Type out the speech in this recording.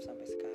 sampai sekarang